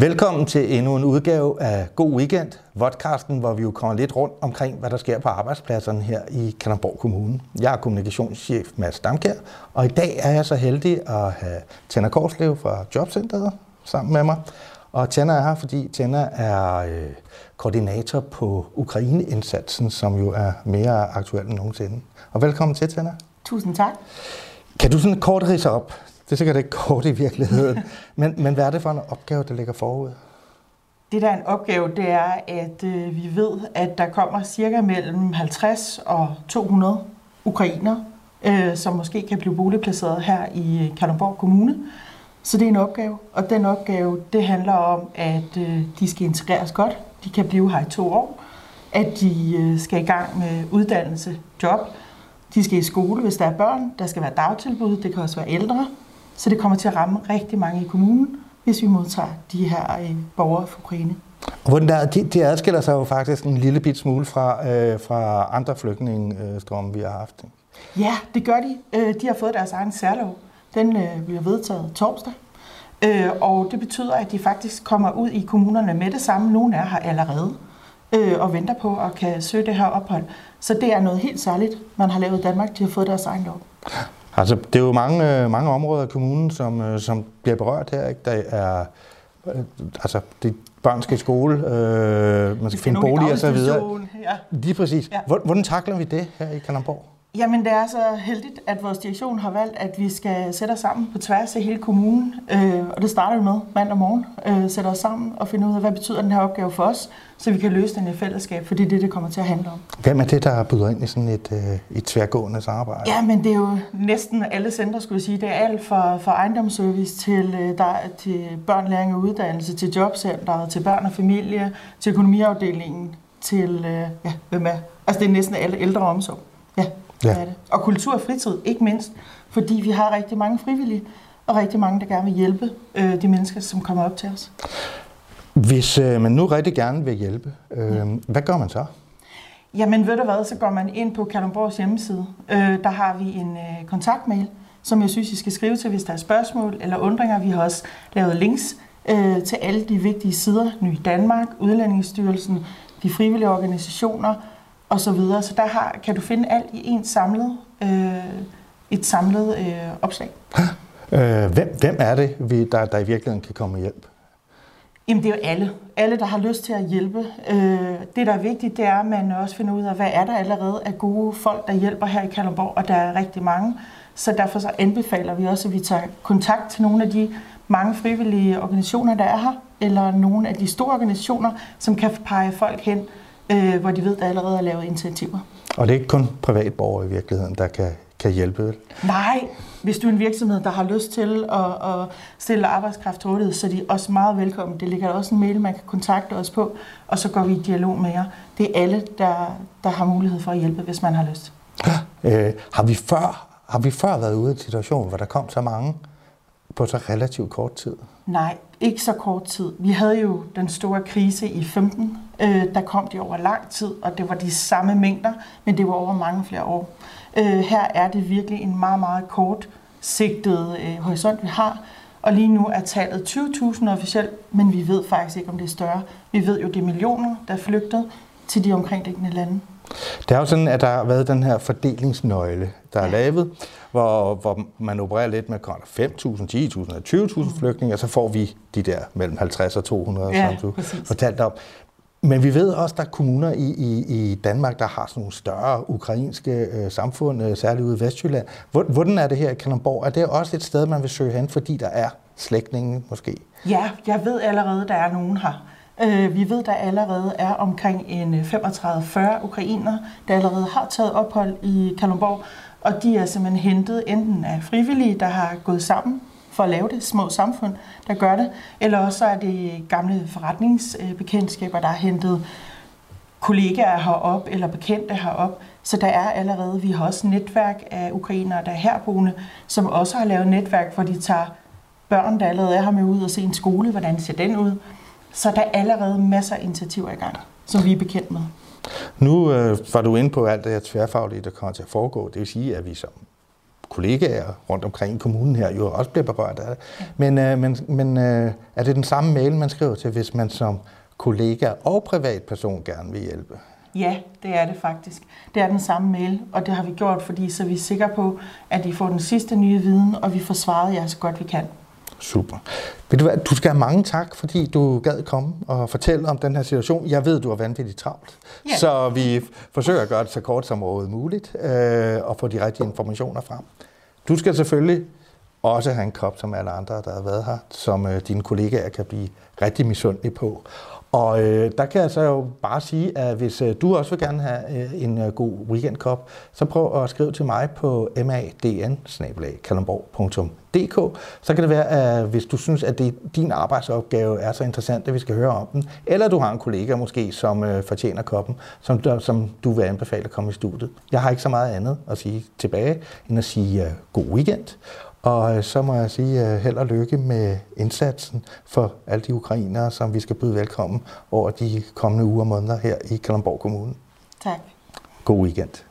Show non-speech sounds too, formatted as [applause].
Velkommen til endnu en udgave af God Weekend, vodcasten, hvor vi jo kommer lidt rundt omkring, hvad der sker på arbejdspladserne her i Kalundborg Kommune. Jeg er kommunikationschef Mads Damkær, og i dag er jeg så heldig at have Tænder Korslev fra Jobcenteret sammen med mig. Og Tænder er her, fordi Tænder er øh, koordinator på Ukraine-indsatsen, som jo er mere aktuel end nogensinde. Og velkommen til, Tænder. Tusind tak. Kan du sådan kort rise op, det er sikkert ikke kort i virkeligheden. [laughs] men, men hvad er det for en opgave, der ligger forud? Det der er en opgave, det er, at øh, vi ved, at der kommer cirka mellem 50 og 200 ukrainer, øh, som måske kan blive boligplaceret her i øh, Kalundborg Kommune. Så det er en opgave, og den opgave, det handler om, at øh, de skal integreres godt. De kan blive her i to år. At de øh, skal i gang med uddannelse, job. De skal i skole, hvis der er børn. Der skal være dagtilbud, det kan også være ældre. Så det kommer til at ramme rigtig mange i kommunen, hvis vi modtager de her øh, borgere fra Ukraine. Hvordan der, de, de adskiller sig jo faktisk en lille bit smule fra, øh, fra andre flygtningestrømme, vi har haft. Ja, det gør de. Øh, de har fået deres egen særlov. Den øh, bliver vedtaget torsdag. Øh, og det betyder, at de faktisk kommer ud i kommunerne med det samme. Nogle er her allerede øh, og venter på at kan søge det her ophold. Så det er noget helt særligt, man har lavet i Danmark. De har fået deres egen lov. Altså, det er jo mange, øh, mange områder af kommunen, som, øh, som bliver berørt her. Ikke? Der er, øh, altså, det, børn skal i skole, øh, man skal finde bolig og så videre. Ja. Lige præcis. Ja. Hvordan takler vi det her i Kalundborg? Jamen, det er så heldigt, at vores direktion har valgt, at vi skal sætte os sammen på tværs af hele kommunen. Øh, og det starter vi med mandag morgen. Øh, sætte os sammen og finde ud af, hvad betyder den her opgave for os, så vi kan løse den i fællesskab, for det er det, det kommer til at handle om. Hvem er det, der byder ind i sådan et, øh, et tværgående samarbejde? Ja, men det er jo næsten alle centre, skulle jeg sige. Det er alt fra, fra ejendomsservice til, øh, der, til børn, læring og uddannelse, til jobcenteret, til børn og familie, til økonomiafdelingen, til, øh, ja, hvem er? Altså, det er næsten alle ældre omsorg. Ja. Er det. Og kultur og fritid, ikke mindst, fordi vi har rigtig mange frivillige, og rigtig mange, der gerne vil hjælpe øh, de mennesker, som kommer op til os. Hvis øh, man nu rigtig gerne vil hjælpe, øh, ja. hvad gør man så? Jamen ved du hvad, så går man ind på Kalundborgs hjemmeside. Øh, der har vi en øh, kontaktmail, som jeg synes, I skal skrive til, hvis der er spørgsmål eller undringer. Vi har også lavet links øh, til alle de vigtige sider. Ny Danmark, Udlændingsstyrelsen, de frivillige organisationer, og så videre. Så der har, kan du finde alt i en samlet, øh, et samlet øh, opslag. Øh, hvem, hvem er det, vi, der, der i virkeligheden kan komme hjælp? Jamen det er jo alle. Alle, der har lyst til at hjælpe. Øh, det, der er vigtigt, det er, at man også finder ud af, hvad er der allerede af gode folk, der hjælper her i Kalundborg, og der er rigtig mange. Så derfor så anbefaler vi også, at vi tager kontakt til nogle af de mange frivillige organisationer, der er her, eller nogle af de store organisationer, som kan pege folk hen øh, hvor de ved, der allerede er lavet initiativer. Og det er ikke kun privatborgere i virkeligheden, der kan, kan hjælpe? Vel? Nej, hvis du er en virksomhed, der har lyst til at, at stille arbejdskraft til rådighed, så er de også meget velkommen. Det ligger også en mail, man kan kontakte os på, og så går vi i dialog med jer. Det er alle, der, der har mulighed for at hjælpe, hvis man har lyst. Øh, har, vi før, har vi før været ude i en situation, hvor der kom så mange på så relativt kort tid? Nej, ikke så kort tid. Vi havde jo den store krise i 15. Øh, der kom de over lang tid, og det var de samme mængder, men det var over mange flere år. Øh, her er det virkelig en meget, meget kort sigtet øh, horisont, vi har. Og lige nu er tallet 20.000 officielt, men vi ved faktisk ikke, om det er større. Vi ved jo, det er millioner, der er flygtet til de omkringliggende lande. Det er jo sådan, at der har været den her fordelingsnøgle, der er ja. lavet, hvor, hvor man opererer lidt med 5.000, 10.000 og 20.000 mm. flygtninge, og så får vi de der mellem 50 og 200, ja, som du præcis. fortalte om. Men vi ved også, at der er kommuner i, i, i Danmark, der har sådan nogle større ukrainske øh, samfund, øh, særligt ude i Vestjylland. Hvordan er det her i Kalundborg? Er det også et sted, man vil søge hen, fordi der er slægtninge måske? Ja, jeg ved allerede, der er nogen her. Øh, vi ved, der allerede er omkring en øh, 35-40 ukrainer, der allerede har taget ophold i Kalundborg, og de er simpelthen hentet enten af frivillige, der har gået sammen for at lave det, små samfund, der gør det, eller også er det gamle forretningsbekendtskaber, der har hentet kollegaer herop eller bekendte herop. Så der er allerede, vi har også netværk af ukrainere, der er herboende, som også har lavet netværk, hvor de tager børn, der allerede er her med ud og se en skole, hvordan ser den ud. Så der er allerede masser af initiativer i gang, som vi er bekendt med. Nu øh, var du inde på alt det her tværfaglige, der kommer til at foregå. Det vil sige, at vi som kollegaer rundt omkring i kommunen her jo også bliver berørt af det. Men, øh, men, men øh, er det den samme mail, man skriver til, hvis man som kollega og privatperson gerne vil hjælpe? Ja, det er det faktisk. Det er den samme mail, og det har vi gjort, fordi så er vi sikre på, at I får den sidste nye viden, og vi får svaret jer så godt vi kan. Super. Ved du hvad, du skal have mange tak, fordi du gad komme og fortælle om den her situation. Jeg ved, du har vanvittigt travlt, ja. så vi forsøger at gøre det så kort som overhovedet muligt, øh, og få de rigtige informationer frem. Du skal selvfølgelig også have en kop, som alle andre, der har været her, som øh, dine kollegaer kan blive rigtig misundelige på. Og øh, der kan jeg så jo bare sige, at hvis øh, du også vil gerne have øh, en øh, god weekendkop, så prøv at skrive til mig på madn Så kan det være, at hvis du synes, at det, din arbejdsopgave er så interessant, at vi skal høre om den, eller du har en kollega måske, som øh, fortjener koppen, som, der, som du vil anbefale at komme i studiet. Jeg har ikke så meget andet at sige tilbage, end at sige øh, god weekend. Og øh, så må jeg sige øh, held og lykke med indsatsen for alle de ukrainere, som vi skal byde velkommen over de kommende uger og måneder her i Kalundborg Kommune. Tak. God weekend.